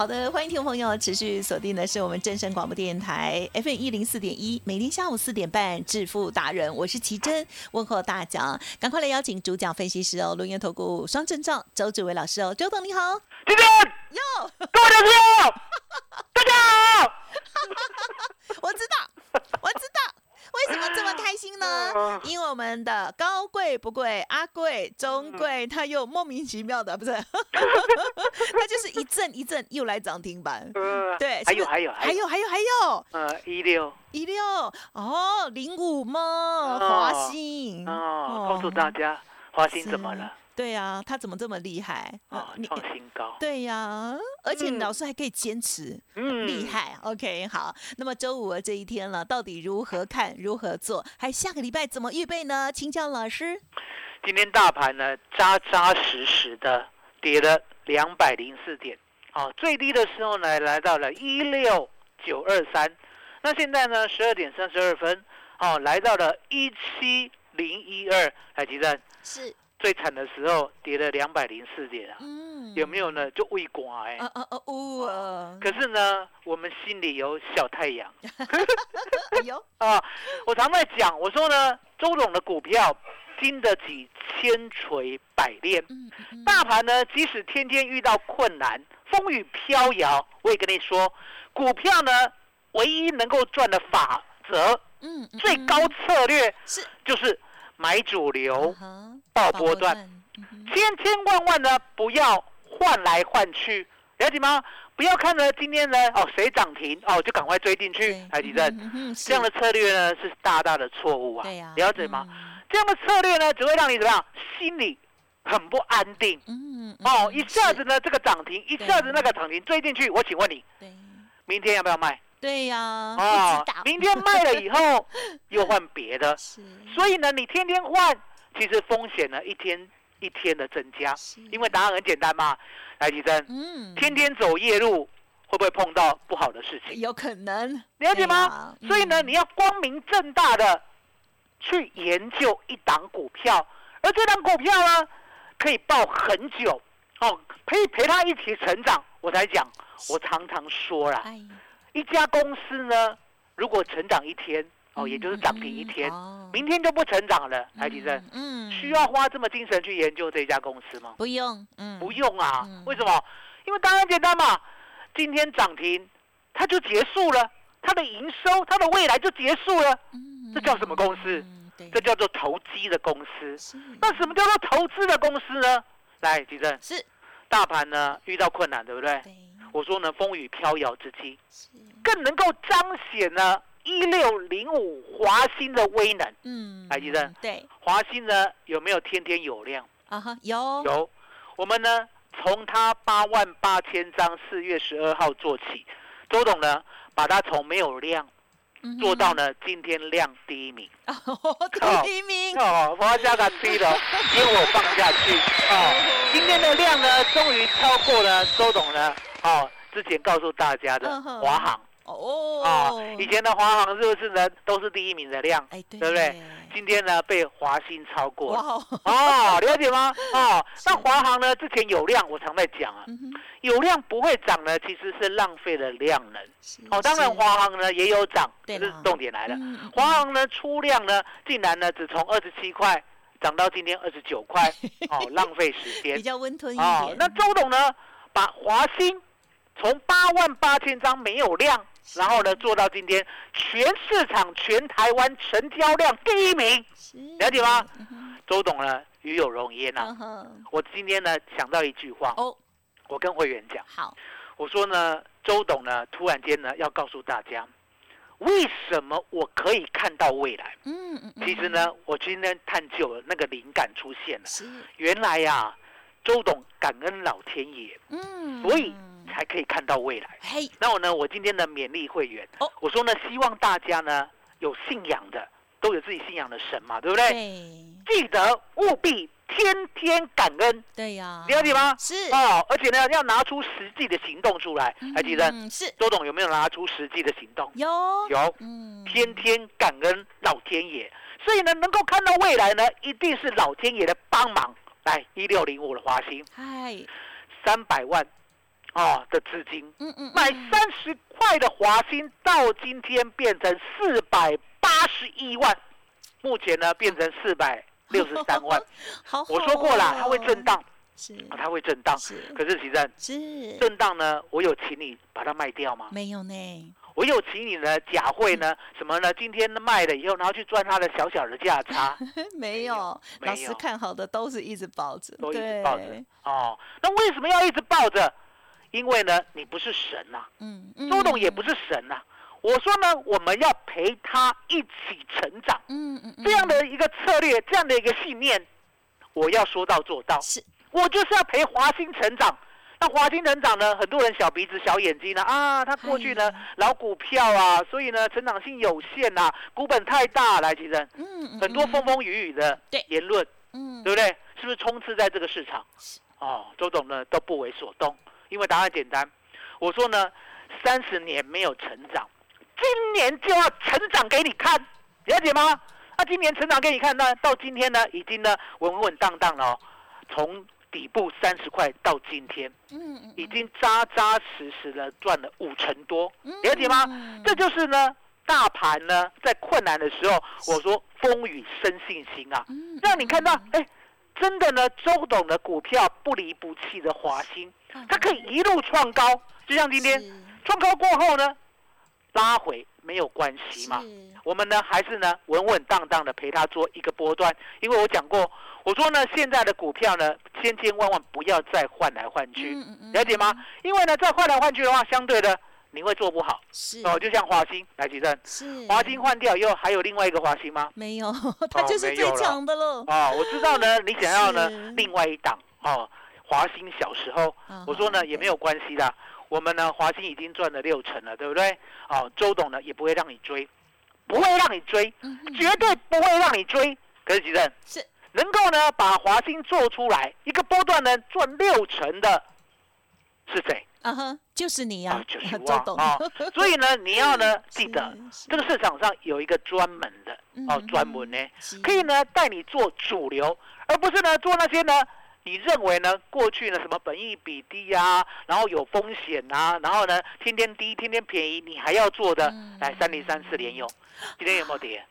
好的，欢迎听众朋友持续锁定的是我们正声广播电台 FM 一零四点一，每天下午四点半致富达人，我是奇珍，问候大家，赶快来邀请主讲分析师哦，轮源投顾双证照周志伟老师哦，周董你好，奇珍哟，各位投资友，大家好。我知道，我知道。为什么这么开 心呢？因为我们的高贵不贵，阿贵、中贵，他又莫名其妙的，不是？他就是一阵一阵又来涨停板。呃 对，还有还有还有。还有还有呃一六。一六。哦，零五吗？华兴。哦，告诉大家华兴怎么了？对呀、他怎么这么厉害？哦，创新高。对呀、而且嗯老师还可以坚持，嗯厉害。OK，好，那么周五的这一天了，到底如何看，如何做？还下个礼拜怎么预备呢？请教老师。今天大盘呢扎扎实实的跌了两百零四点，哦，最低的时候呢来到了一六九二三，那现在呢十二点三十二分，哦，来到了一七零一二，海吉站是，最惨的时候跌了两百零四点啊，嗯有没有呢？就胃寡哎。啊啊啊！呜啊！可是呢，我们心里有小太阳有，啊！我常在讲，我说呢，周董的股票经得起千锤百炼。嗯嗯大盘呢，即使天天遇到困难、风雨飘摇，我也跟你说，股票呢，唯一能够赚的法则、最高策略是就是买主流、啊爆波段，，千千万万呢不要换来换去，了解吗？不要看呢今天呢哦谁涨停哦就赶快追进去对，台积电。嗯哼这样的策略呢是大大的错误啊，了解吗？嗯？这样的策略呢只会让你怎么样，心里很不安定嗯，哦，嗯一下子呢这个涨停，一对下子那个涨停追进去，我请问你，对明天要不要卖？对呀，明天卖了以后 又换别的，所以呢你天天换，其实风险呢一天一天的增加，因为答案很简单嘛，来提升。嗯，天天走夜路，会不会碰到不好的事情？有可能了解吗？所以呢，嗯你要光明正大的去研究一档股票，而这档股票呢，可以抱很久，哦，可以陪它一起成长。我才讲，我常常说啦，哎，一家公司呢，如果成长一天，哦，也就是涨停一天，明天就不成长了，台积电嗯，需要花这么精神去研究这家公司吗？不用，嗯，不用啊嗯，为什么？因为当然简单嘛，今天涨停，它就结束了，它的营收，它的未来就结束了，嗯，这叫什么公司这叫做投机的公司。那什么叫做投资的公司呢？来，吉正，是，大盘呢遇到困难，对不对？对，我说呢，风雨飘摇之际，更能够彰显呢一六零五华兴的威能。嗯，来吉生对，华兴呢有没有天天有量？啊哈，有，有，我们呢从它八万八千张四月十二号做起，周董呢把它从没有量嗯做到呢今天量第一名。哼 第一名，哦，我要加个 C 了，因为我放下去哦。今天的量呢，终于超过了周董呢哦之前告诉大家的华航哦哦，以前的华航是不是呢都是第一名的量？哎，对，对不对？今天呢被华兴超过了。哦，哦，了解吗？哦，那华航呢？之前有量，我常在讲啊，嗯，有量不会涨呢，其实是浪费了量能。哦，当然是华航呢也有涨，这是对重点来了。华航呢出量呢，竟然呢只从二十七块涨到今天二十九块，哦，浪费时间比。较温吞一哦点，，那周董呢，把华兴从八万八千张没有量，然后呢做到今天全市场全台湾成交量第一名，是。了解吗？嗯周董呢与有荣焉呐、嗯我今天呢想到一句话，哦，我跟会员讲，好，我说呢周董呢突然间呢要告诉大家，为什么我可以看到未来？嗯嗯嗯，其实呢，我今天探究了那个灵感出现了。是，原来呀、周董感恩老天爷，嗯，所以才可以看到未来。嘿，那我呢，我今天的勉励会员，哦。我说呢，希望大家呢有信仰的，都有自己信仰的神嘛，对不对？对。记得务必天天感恩，对呀，了解吗？是，哦，而且呢，要拿出实际的行动出来。还记得？嗯是。周董有没有拿出实际的行动？有。有，嗯，天天感恩老天爷，所以呢，能够看到未来呢，一定是老天爷的帮忙。来，一六零五的华兴，嗨，三百万哦的资金，嗯嗯，买嗯三十块的华兴，到今天变成四百八十一万，目前呢变成四百六十三万。好，我说过了，它会震，荡，是啊它会震荡。是可是其实是，震荡呢，我有请你把它卖掉吗？没有呢，我有请你呢，假会呢，什么呢？今天卖了以后，然后去赚它的小小的价差，没有，没老师有看好的都是一直抱着，都一直抱着。哦，那为什么要一直抱着？因为呢，你不是神呐、嗯，嗯周董也不是神呐、我说呢，我们要陪他一起成长，嗯嗯，嗯这样的一个策略，这样的一个信念，我要说到做到。是我就是要陪华兴成长。那华兴成长呢？很多人小鼻子小眼睛呢啊，他过去呢哎老股票啊，所以呢成长性有限呐、股本太大。来，其实嗯嗯很多风嗯风雨雨的言论，嗯对不对？是不是充斥在这个市场？哦，周董呢都不为所动，因为答案简单。我说呢，三十年没有成长，今年就要成长给你看，了解吗？那、今年成长给你看呢，到今天呢，已经呢稳稳当当了、哦，从底部三十块到今天，嗯嗯已经扎扎实实的赚了五成多，嗯了解吗？嗯这就是呢，大盘呢在困难的时候，我说风雨生信心啊，嗯让你看到，哎，真的呢，周董的股票不离不弃的华兴，它可以一路创高，就像今天创高过后呢，拉回没有关系嘛。我们呢还是呢稳稳当当的陪他做一个波段，因为我讲过，我说呢现在的股票呢千千万万不要再换来换去，了解吗？因为呢再换来换去的话，相对的你会做不好。是。哦，就像华兴来举证，是。华兴换掉以后还有另外一个华兴吗？没有，它就是最强的了。哦，我知道呢，你想要呢另外一档哦，华兴小时候嗯我说呢也没有关系的，我们呢华兴已经赚了六成了，对不对？哦，周董呢也不会让你追，不会让你追，绝对不会让你追。可是吉正是。能够呢把华兴做出来，一个波段呢赚六成的是谁？啊哈，就是你呀啊，，我啊。所以呢，你要呢记得，这个市场上有一个专门的哦嗯，专门呢可以呢带你做主流，而不是呢做那些呢你认为呢过去呢什么本益比低啊，然后有风险啊，然后呢天天低天天便宜，你还要做的嗯，来三零三四连用，今天有没有跌？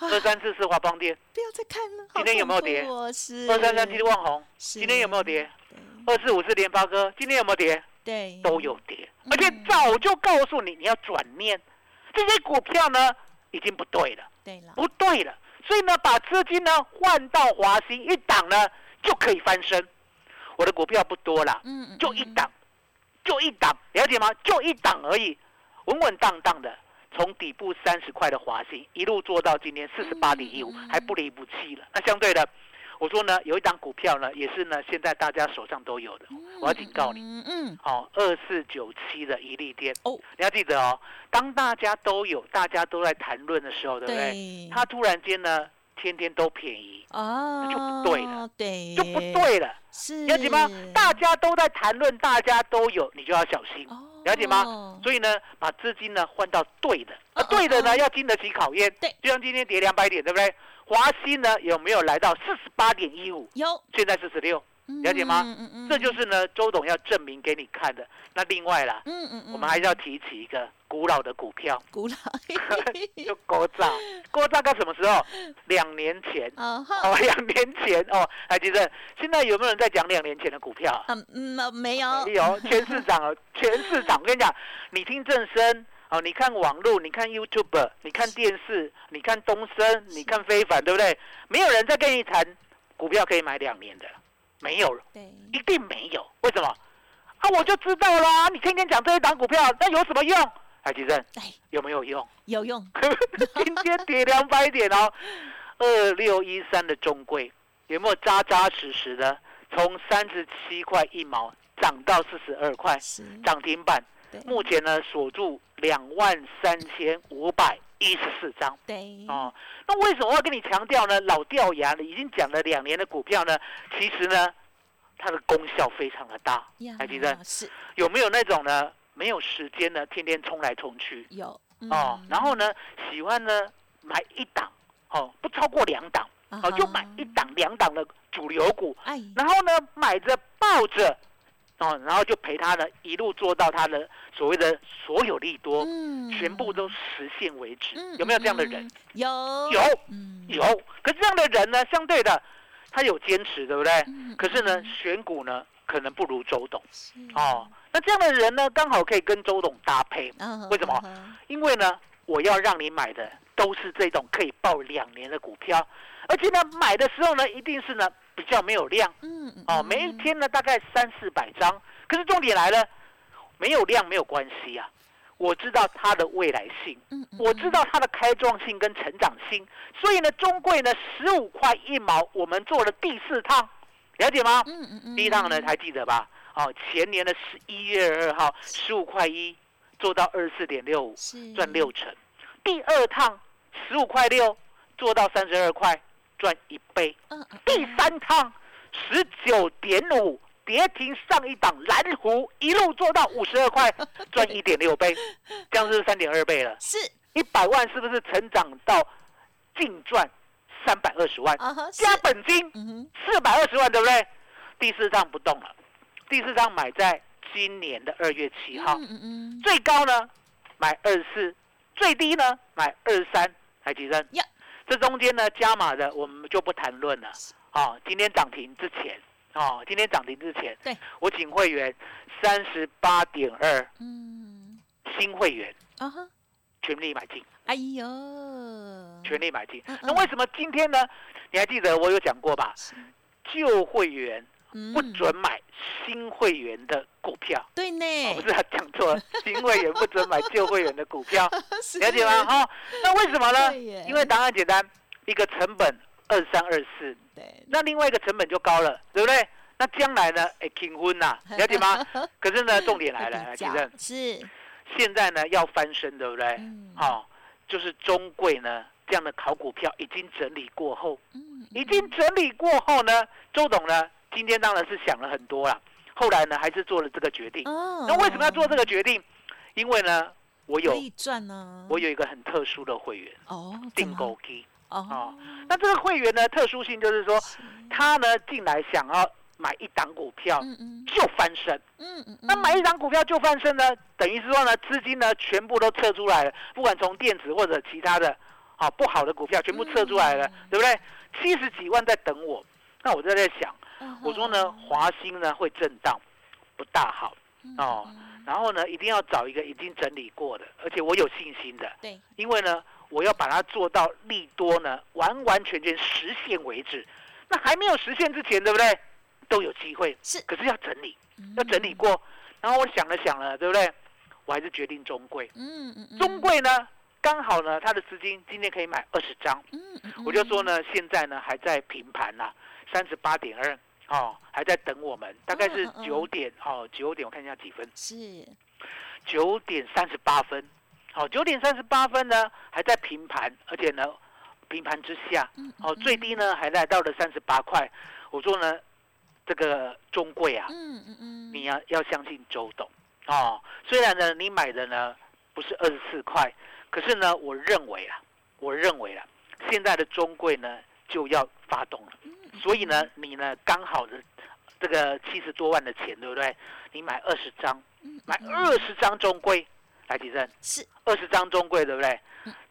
二三四四华邦跌，不要再看了。今天有没有跌？二三三七万红，今天有没有跌？二四五四联发哥，今天有没有跌？对，都有跌，嗯而且早就告诉你你要转念，这些股票呢已经不对了。对了，不对了，所以呢，把资金呢换到华兴一档呢就可以翻身。我的股票不多了，嗯嗯，嗯，就一档，就一档，了解吗？就一档而已，稳稳当当的，从底部三十块的华兴一路做到今天四十八点一五还不离不弃了。那相对的，我说呢，有一档股票呢，也是呢，现在大家手上都有的，我要警告你。嗯嗯，哦，二四九七的一利店。哦，你要记得哦，当大家都有，大家都在谈论的时候，对不对？对，它突然间呢，天天都便宜，啊，就不对了，对，就不，对了，是。了解吗？大家都在谈论，大家都有，你就要小心，哦了解吗？所以呢，把资金呢换到对的，哦啊，对的哦呢要经得起考验，对，就像今天跌两百点，对不对？华西呢有没有来到四十八点一五？有，现在四十六，了解吗？嗯嗯嗯，这就是呢，周董要证明给你看的。那另外啦，嗯嗯嗯，我们还是要提起一个古老的股票，古老，就国炸。国炸到什么时候？两年前。哦，两年前哦，海吉正，现在有没有人在讲两年前的股票啊？嗯嗯没有，没有，全市场哦，全市场。我跟你讲，你听正声哦，你看网络，你看 YouTube，你看电视，你看东升，你看非凡，对不对？没有人在跟你谈股票可以买两年的，没有，对，一定没有。为什么？啊，我就知道啦。你天天讲这一档股票，那有什么用？海吉正哎，有没有用？有用，今天跌两百点哦，二六一三的中贵有没有扎扎实实的从三十七块一毛涨到四十二块，是，涨停板？目前呢锁住两万三千五百一十四张对，哦。那为什么要跟你强调呢？老掉牙了，已经讲了两年的股票呢，其实呢它的功效非常的大。呀海吉正是有没有那种呢没有时间呢天天冲来冲去？有哦，然后呢，喜欢呢买一档，哦，不超过两档，嗯哦，就买一档两档的主流股，哎，然后呢买着抱着，哦，然后就陪他呢一路做到他的所谓的所有利多，嗯全部都实现为止嗯，有没有这样的人？？嗯有有，嗯有。可是这样的人呢，相对的，他有坚持，对不对？嗯可是呢嗯，选股呢可能不如周董哦。那这样的人呢，刚好可以跟周董搭配。嗯为什么嗯因为呢，我要让你买的都是这种可以报两年的股票，而且呢，买的时候呢，一定是呢比较没有量哦，嗯每一天呢大概三四百张。可是重点来了，没有量没有关系啊，我知道它的未来性，我知道它的开创性跟成长性，所以呢，中贵呢十五块一毛，我们做了第四趟，了解吗？嗯嗯嗯第一趟呢还记得吧？哦，前年的十一月二号十五块一做到二十四点六五，是赚六成。第二趟十五块六做到三十二块，赚一倍。嗯嗯第三趟十九点五跌停上一档蓝湖，一路做到五十二块，赚一点六倍，这样是三点二倍了。是一百万是不是成长到净赚三百二十万？加本金四百二十万，对不对？第四张不动了，第四张买在今年的二月七号，嗯嗯嗯最高呢买二十四，最低呢买二十三，还几升呀？这中间呢加码的我们就不谈论了。哦，今天涨停之前，哦，今天涨停之前，对。我请会员三十八点二嗯。新会员啊哈。全力买进，哎呦。全力买进。嗯。那为什么今天呢？你还记得我有讲过吧？是。旧会员不嗯准买新会员的股票。对呢。哦，不是他讲错了，新会员不准买旧会员的股票，了解吗？哈、那为什么呢？因为答案简单，一个成本二三二四，对那另外一个成本就高了，对不对？那将来呢？哎，平婚呐，了解吗？可是呢，重点来了，来，比较其正，是现在呢要翻身，对不对？嗯哦，就是中贵呢这样的考股票已经整理过后，嗯已经整理过后呢，周董呢今天当然是想了很多了，后来呢还是做了这个决定。哦那为什么要做这个决定？因为呢，我有可以赚呢我有一个很特殊的会员，哦怎订么购机。哦。那这个会员呢，特殊性就是说，是。他呢进来想要买一档股票嗯嗯。就翻身。嗯嗯那买一档股票就翻身呢，等于是说呢，资金呢全部都撤出来了，不管从电子或者其他的，好不好的股票全部撤出来了，嗯。对不对？七十几万在等我，那我就在想，嗯我说呢，华兴呢会震荡，不大好。哦。嗯。然后呢，一定要找一个已经整理过的，而且我有信心的，对。因为呢，我要把它做到利多呢，完完全全实现为止。那还没有实现之前，对不对？都有机会，是可是要整理，嗯要整理过。然后我想了想了，对不对？我还是决定中贵。嗯嗯嗯中贵呢，刚好呢，它的资金今天可以买二十张，嗯我就说呢，现在呢还在平盘呐，三十八点二。哦，还在等我们，大概是九点哦，九点我看一下几分，是九点三十八分，好、九点三十八分呢还在平盘，而且呢平盘之下，嗯哦最低呢还来到了三十八块。我说呢，这个中贵啊，嗯嗯嗯你要要相信周董哦。虽然呢你买的呢不是二十四块，可是呢我认为啊，我认为啊，现在的中贵呢就要发动了。嗯所以呢，你呢刚好的这个七十多万的钱，对不对？你买二十张，嗯买二十张中规，来几正？是，二十张中规，对不对？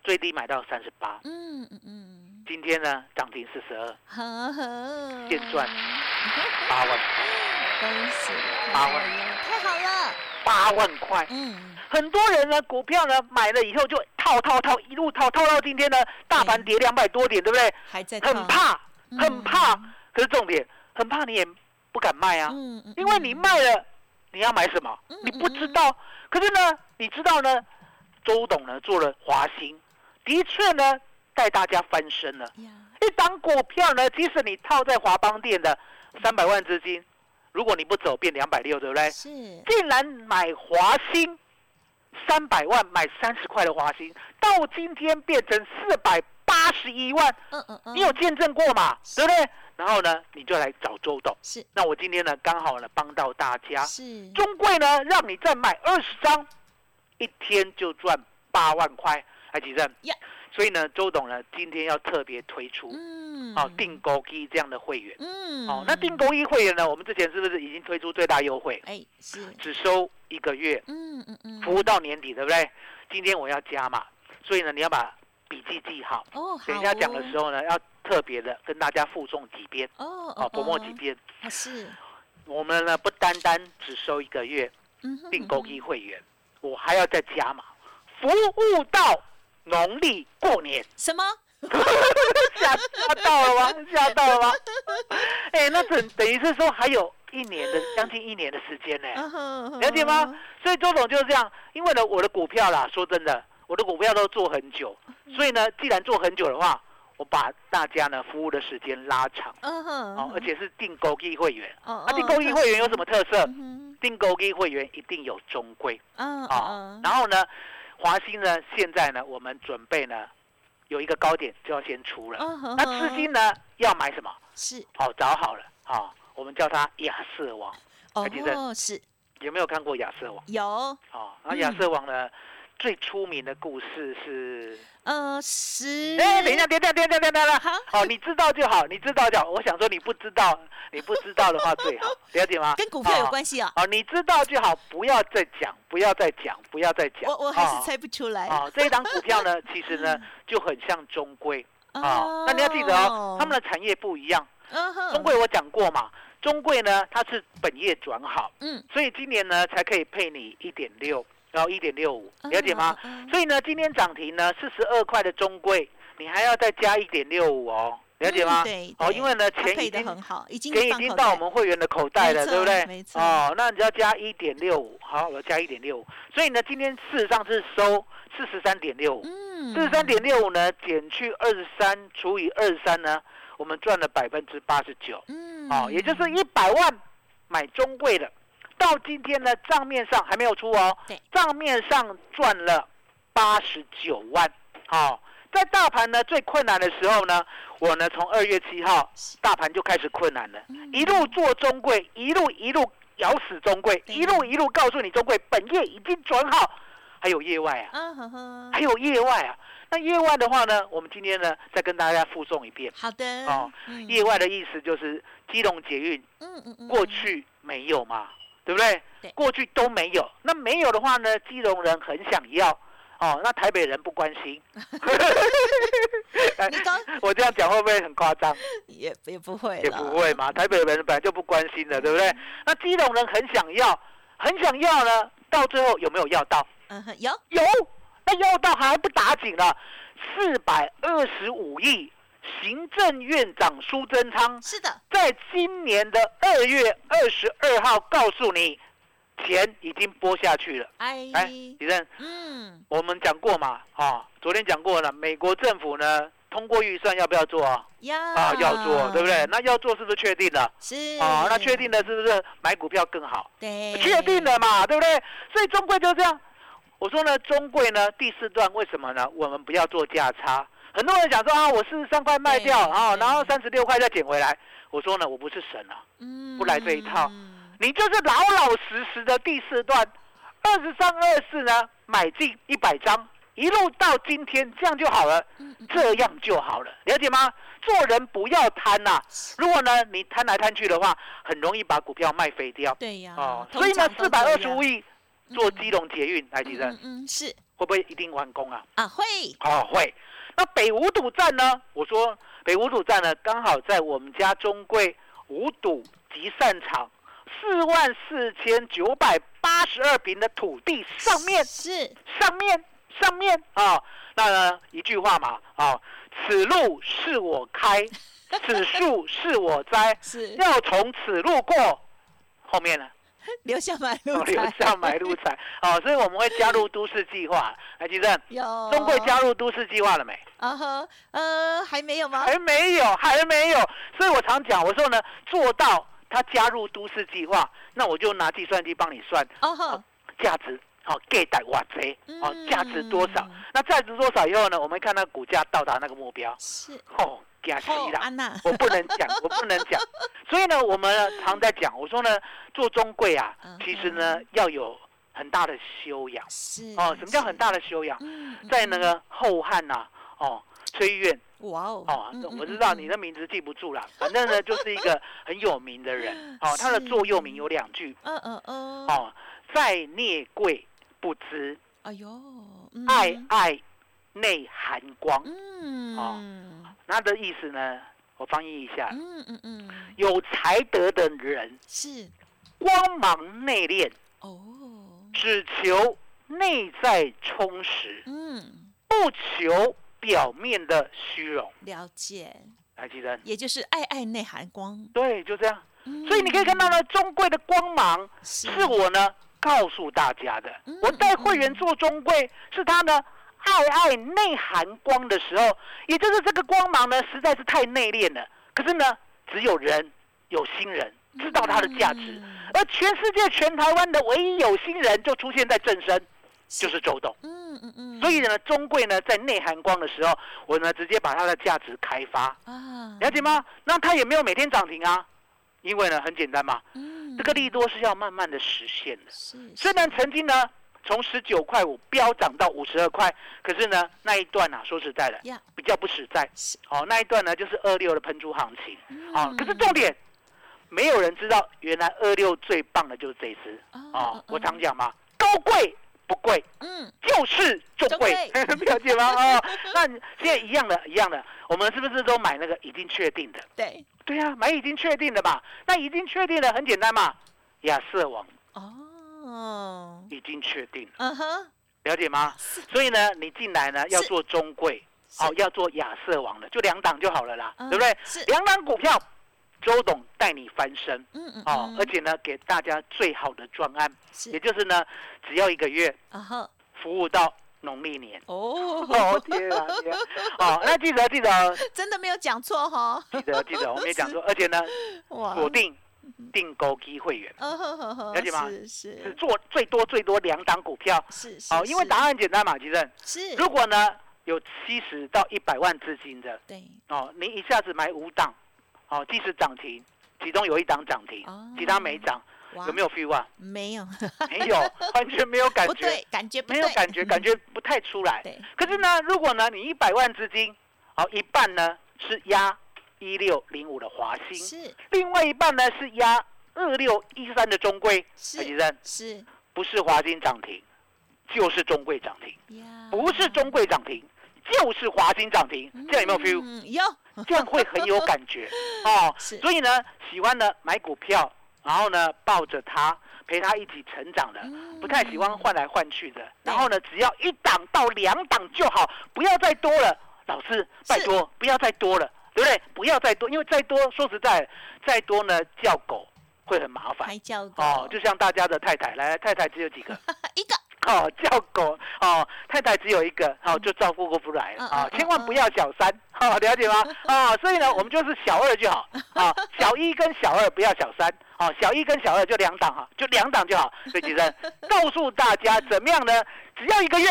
最低买到三十八，嗯嗯嗯，今天呢涨停四十二，呵呵，现赚八万，恭喜，八万。太好了，八万块。嗯，很多人呢，股票呢买了以后就套套套，一路套套到今天呢，大盘跌两百多点，对不对？还在很怕，嗯。很怕。可是重点，很怕你也不敢卖啊，因为你卖了，你要买什么嗯？你不知道。可是呢，你知道呢，周董呢做了华兴，的确呢带大家翻身了。一档股票呢，即使你套在华邦店的三百万资金，如果你不走，变两百六，对不对？是，竟然买华兴三百万买三十块的华兴，到今天变成四百八十一万，嗯嗯嗯，你有见证过嘛？对不对？然后呢，你就来找周董。是那我今天呢，刚好呢帮到大家，是，中贵呢让你再买二十张，一天就赚八万块，还几正呀？所以呢，周董呢今天要特别推出嗯，哦订购一这样的会员。嗯，哦，那订购一会员呢，我们之前是不是已经推出最大优惠，哎是，只收一个月，嗯嗯嗯，服务到年底，对不对？今天我要加嘛，所以呢，你要把笔记记好，哦，等一下讲的时候，呢，要特别的跟大家附送几遍，哦哦，薄墨几遍。啊是，我们呢不单单只收一个月嗯哼，订购一会员，我还要再加嘛，服务到农历过年。什么？吓 吓到了吗？吓到了吗？哎、那等等于是说还有一年的将近一年的时间呢、了解吗？？所以周总就是这样，因为呢我的股票啦，说真的，我的股票都做很久，所以呢，既然做很久的话，我把大家呢服务的时间拉长嗯哼，哦，而且是订购机会员。哦，那订购机会员有什么特色？嗯哼订购机会员一定有中规嗯啊嗯，然后呢，华兴呢现在呢我们准备呢有一个高点就要先出了。那资金呢要买什么？是哦，找好了，啊，我们叫它亚瑟王，哦是有没有看过亚瑟王？有，哦，那嗯亚瑟王呢，最出名的故事是，呃十，哎，等一下，等一下，等一下，等一下，等一下，好哦，你知道就好，你知道就好。我想说你不知道，你不知道的话最好，了解吗？跟股票有系。关系啊，哦，你知道就好，不要再讲，不要再讲，不要再讲。我我还哦是猜不出来，哦，这一档股票呢，其实呢 就很像中规啊。那你要记得哦，他们的产业不一样。中贵我讲过嘛，中贵呢它是本业转好，嗯所以今年呢才可以配你一点六，然后一点六五，了解吗？所以呢，今天涨停呢四十二块的中贵，你还要再加一点六五哦，了解吗？嗯对，哦，因为呢钱已经很好，已经钱已经到我们会员的口袋了，对不对？没错哦，那你就要加一点六五，好，我加一点六五。所以呢，今天事实上是收四十三点六五，嗯，四十三点六五呢减去二十三除以二十三呢，我们赚了百分之八十九。嗯，哦，也就是一百万买中贵的，到今天呢账面上还没有出哦对，账面上赚了八十九万。好、在大盘呢最困难的时候呢，我呢从二月七号大盘就开始困难了，嗯。一路做中贵，一路一路咬死中贵，一路一路告诉你中贵本业已经转好，还有业外啊，还，有业外啊。那业外的话呢，我们今天呢再跟大家附送一遍。好的，哦嗯。业外的意思就是基隆捷运嗯嗯嗯，过去没有嘛，对不对？对过去都没有。那没有的话呢，基隆人很想要，哦，那台北人不关心。哎 你刚 我这样讲会不会很夸张？也也不会，也不会。嘛，台北人本来就不关心的，对不对？那基隆人很想要，很想要呢，到最后有没有要到？嗯，有有，那要到还不打紧了，四百二十五亿。行政院长苏贞昌是的，在今年的二月二十二号告诉你，钱已经拨下去了。哎，哎，李正，嗯，我们讲过嘛，啊，昨天讲过了，美国政府呢通过预算要不要做啊？要啊，要做，对不对？？那要做是不是确定了？是啊，那确定了是不是买股票更好？对，确定了嘛，对不对？所以中贵就这样。我说呢，中贵呢第四段为什么呢？我们不要做价差。很多人讲说啊，我四十三块卖掉对啊，对然后三十六块再捡回来。我说呢，我不是神啊，嗯不来这一套嗯你就是老老实实的第四段，二十三、二四呢买进一百张，一路到今天，这样就好了，这样就好了，了解吗？做人不要贪呐、如果呢你贪来贪去的话，很容易把股票卖飞掉。对呀，哦，所以呢四百二十五亿做嗯基隆捷运，来提升嗯嗯是会不会一定完工啊？啊会哦，会。那北五堵站呢？我说北五堵站呢，刚好在我们家中贵五堵集散场四万四千九百八十二平的土地上面，是上面，上面啊、那呢一句话嘛，啊、此路是我开，此树是我栽，是要从此路过。后面呢？留下买路哦留财下买路财。哦，所以我们会加入都市计划。来，吉正，有中贵加入都市计划了没？啊呵呃还没有吗？还没有，还没有。所以我常讲，我说呢，做到他加入都市计划，那我就拿计算机帮你算哦呵价值。哦，给贷瓦贼哦，价值多少嗯？那价值多少以后呢？我们看那股价到达那个目标，是哦，我不能讲，我不能讲。所以呢，我们常在讲，我说呢，做中贵啊嗯，其实呢要有很大的修养。是哦。什么叫很大的修养？嗯在那个后汉呐，哦，崔院哇哦。我知道你的名字记不住了，反正呢就是一个很有名的人。哦。他的座右铭有两句。嗯嗯嗯。哦，在聂贵不知，哎呦爱爱内含光。嗯他的意思呢，我翻译一下：嗯嗯嗯。有才德的人，是。光芒内敛，哦。只求内在充实，嗯。不求表面的虚荣。了解，来，记得，也就是爱爱内涵光，对，就这样。嗯。所以你可以看到呢，中贵的光芒是。是我呢告诉大家的。嗯。我带会员做中贵，是他呢爱爱内含光的时候，也就是这个光芒呢实在是太内敛了。可是呢，只有人有心人知道它的价值，嗯。而全世界全台湾的唯一有心人就出现在正身，就是周董。嗯嗯嗯，所以呢，中贵呢在内含光的时候，我呢直接把它的价值开发，啊。了解吗？那它也没有每天涨停啊，因为呢很简单嘛，嗯。这个利多是要慢慢的实现的。是。虽然曾经呢从十九块五飙涨到五十二块，可是呢那一段啊说实在的呀。比较不实在。是。哦，那一段呢就是二六的喷出行情。哦，可是嗯重点没有人知道，原来二六最棒的就是这一支。哦哦，我嗯常讲嘛，高贵不贵。嗯。就是就贵，中 了解吗？哦，那你现在一样的，一样的，我们是不是都买那个已经确定的？对。对呀、买已经确定的嘛。那已经确定的很简单嘛，亚瑟王。哦已经确定了，嗯哼。了解吗？所以呢，你进来呢要做中贵，哦，要做亚瑟王的，就两档就好了啦，嗯。对不对？是。两档股票，周董带你翻身嗯嗯哦，嗯而且呢，给大家最好的专案，也就是呢，只要一个月啊哈服务到农历年。哦。哦天啊天啊！哦，那记得记得。哦 真的没有讲错哈。记得记得，我们也讲错，而且呢，哇。锁定订购机会员。了解吗？是是。是做最多最多两档股票。是是哦，因为答案简单嘛，其实是。如果呢有七十到一百万资金的对。哦，你一下子买五档，哦，即使涨停，其中有一档涨停哦，其他没涨，有没有 feel 啊？没有。没有，完全没有感觉，不对感觉没有感觉，感觉不太出来。对。可是呢，如果呢你一百万资金，好一半呢是压一六零五的华兴，是。另外一半呢是压二六一三的中贵，是是。不是华兴涨停，就是中贵涨停，呀。不是中贵涨停，就是华兴涨停，这样有没有 feel？嗯有。这样会很有感觉。哦。所以呢，喜欢呢买股票，然后呢抱着它陪它一起成长的，嗯。不太喜欢换来换去的。然后呢，只要一档到两档就好，不要再多了。老师，拜托不要再多了，对不对？不要再多，因为再多说实在，再多呢叫狗会很麻烦还叫狗哦。就像大家的太太，来太太只有几个。一个哦，叫狗哦，太太只有一个，哦，就照顾不来了嗯啊、嗯千万不要小三，哦，了解吗？啊、所以呢，我们就是小二就好，啊、小一跟小二不要小三，哦，小一跟小二就两档哈，就两档就好。所以其实 告诉大家怎么样呢？只要一个月，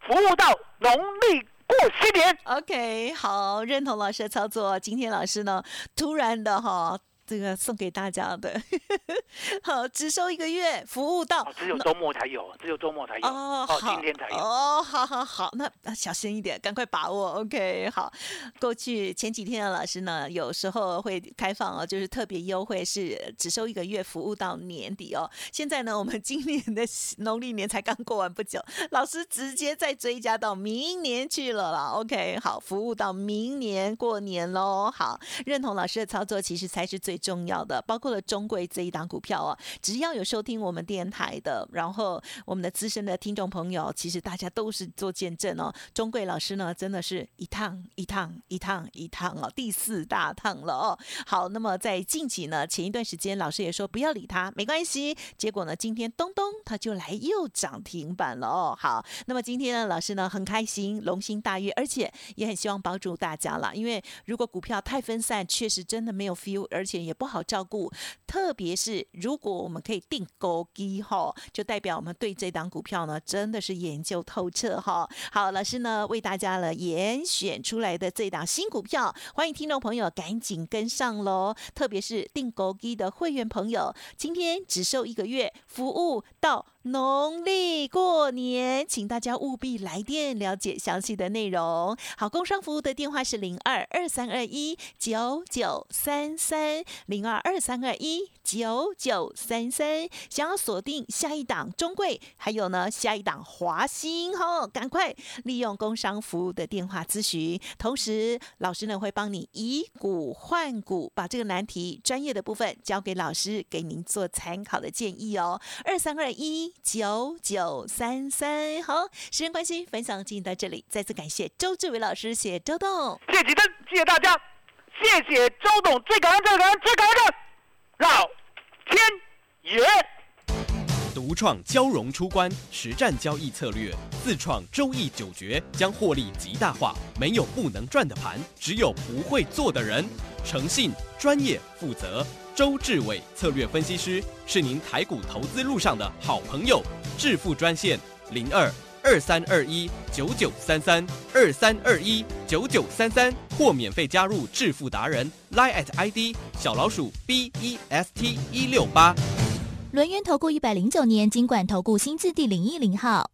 服务到农历过新年。OK，好，认同老师的操作。今天老师呢，突然的哈。这个送给大家的，好，只收一个月，服务到哦，只有周末才有，只有周末才有，哦，哦，好今天才有。哦，好好好，那那小心一点，赶快把握。OK，好。过去前几天的老师呢，有时候会开放哦，就是特别优惠，是只收一个月，服务到年底哦。现在呢，我们今年的农历年才刚过完不久，老师直接再追加到明年去了啦。OK，好，服务到明年过年喽。好，认同老师的操作，其实才是最最重要的，包括了中贵这一档股票哦，只要有收听我们电台的，然后我们的资深的听众朋友，其实大家都是做见证哦。中贵老师呢，真的是一趟一趟一趟一趟哦，第四大趟了哦。好，那么在近期呢，前一段时间老师也说不要理他，没关系。结果呢，今天咚咚他就来又涨停板了哦。好，那么今天呢，老师呢很开心，龙心大悦，而且也很希望帮助大家啦。因为如果股票太分散，确实真的没有 feel，而且也不好照顾。特别是如果我们可以定勾机哈，就代表我们对这档股票呢真的是研究透彻哈。好，老师呢为大家了严选出来的这档新股票，欢迎听众朋友赶紧跟上喽。特别是定勾机的会员朋友，今天只收一个月，服务到农历过年，请大家务必来电了解详细的内容。好，工商服务的电话是零二二三二一九九三三零二二三二一九九三三。想要锁定下一档中贵，还有呢下一档华兴哈，赶快利用工商服务的电话咨询。同时，老师呢会帮你以股换股，把这个难题专业的部分交给老师，给您做参考的建议哦。二三二一九九三三。好，时间关系，分享进行到这里，再次感谢周志伟老师，谢谢周董。谢谢吉登，谢谢大家，谢谢周董，最感恩、最感恩、最感恩的老天爷。独创交融出关实战交易策略，自创周易九诀，将获利极大化。没有不能赚的盘，只有不会做的人。诚信、专业、负责，周志伟策略分析师是您台股投资路上的好朋友。致富专线零二二三二一九九三三二三二一九九三三，或免费加入致富达人 Line at ID 小老鼠 B E S T 一六八。轮源投顾一百零九年金管投顾新字第零一零号。